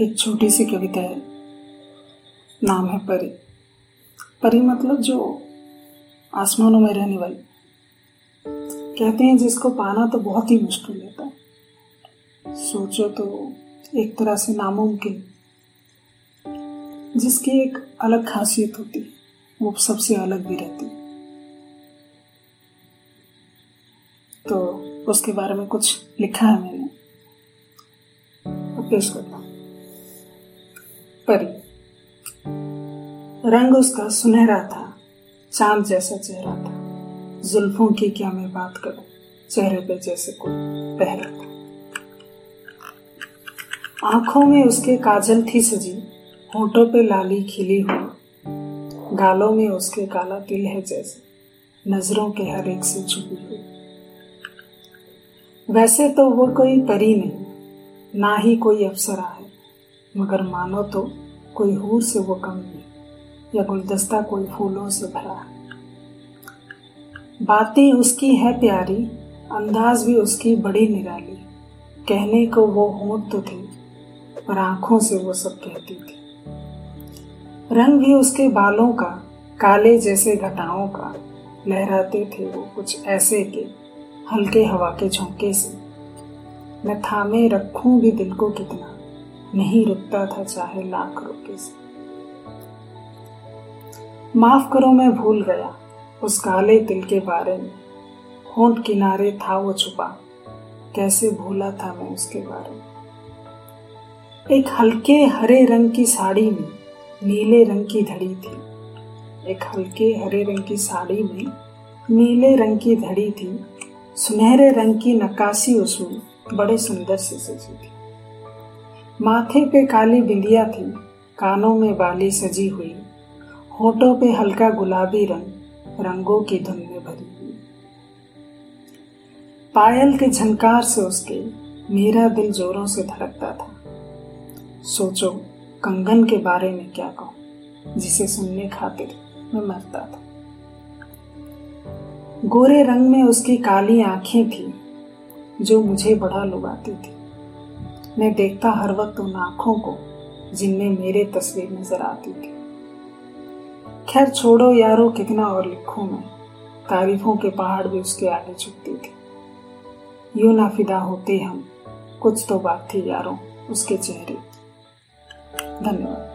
एक छोटी सी कविता है। नाम है परी। परी मतलब जो आसमानों में रहने वाली। कहते हैं जिसको पाना तो बहुत ही मुश्किल होता है। सोचो तो एक तरह से नामुमकिन। जिसकी एक अलग खासियत होती है, वो सबसे अलग भी रहती है। तो उसके बारे में कुछ लिखा है मैंने। पेश करता परी। रंग उसका सुनहरा था, चाँद जैसा चेहरा था। जुल्फों की क्या मैं बात करूँ, चेहरे पे जैसे कोई पहरा था। आँखों में उसके काजल थी सजी, होठों पे लाली खिली हुई। गालों में उसके काला तिल है जैसे, नज़रों के हर एक से छुपी हुई। वैसे तो वो कोई परी नहीं, ना ही कोई अप्सरा है, मगर मानो तो कोई हूर से वो कम नहीं या गुलदस्ता कोई फूलों से भरा। बातें उसकी है प्यारी, अंदाज भी उसकी बड़ी निराली। कहने को वो होंठ तो थी, पर आँखों से वो सब कहती थी। रंग भी उसके बालों का, काले जैसे घटाओं का। लहराते थे वो कुछ ऐसे के, हल्के हवा के झोंके से। मैं थामे रखूँ भी दिल को कितना नहीं रुकता था चाहे लाख रोके से। माफ़ करो, मैं भूल गया उस काले दिल के बारे में। होंठ किनारे था वो छुपा। कैसे भूला था मैं उसके बारे में? एक हल्के हरे रंग की साड़ी में नीले रंग की धड़ी थी। एक हल्के हरे रंग की साड़ी में नीले रंग की धड़ी थी। सुनहरे रंग की नक्काशी उसमें बड़े सुंदर से सजी थी। माथे पे काली बिंदिया थी, कानों में बाली सजी हुई, होठों पे हल्का गुलाबी रंग, रंगों की धुन में भरी हुई। पायल के झनकार से उसके मेरा दिल जोरों से धड़कता था। सोचो, कंगन के बारे में क्या कहूँ, जिसे सुनने खातिर मैं मरता था। गोरे रंग में उसकी काली आँखें थी, जो मुझे बड़ा लुभाती थी। मैं देखता हर वक्त उन आँखों को, जिनमें मेरे तस्वीर नज़र आती थी। खैर छोड़ो यारो, कितना और लिखूं मैं। तारीफों के पहाड़ भी उसके आगे झुकती थी। यू ना फिदा होते हम। कुछ तो बात थी यारों, उसके चेहरे। धन्यवाद।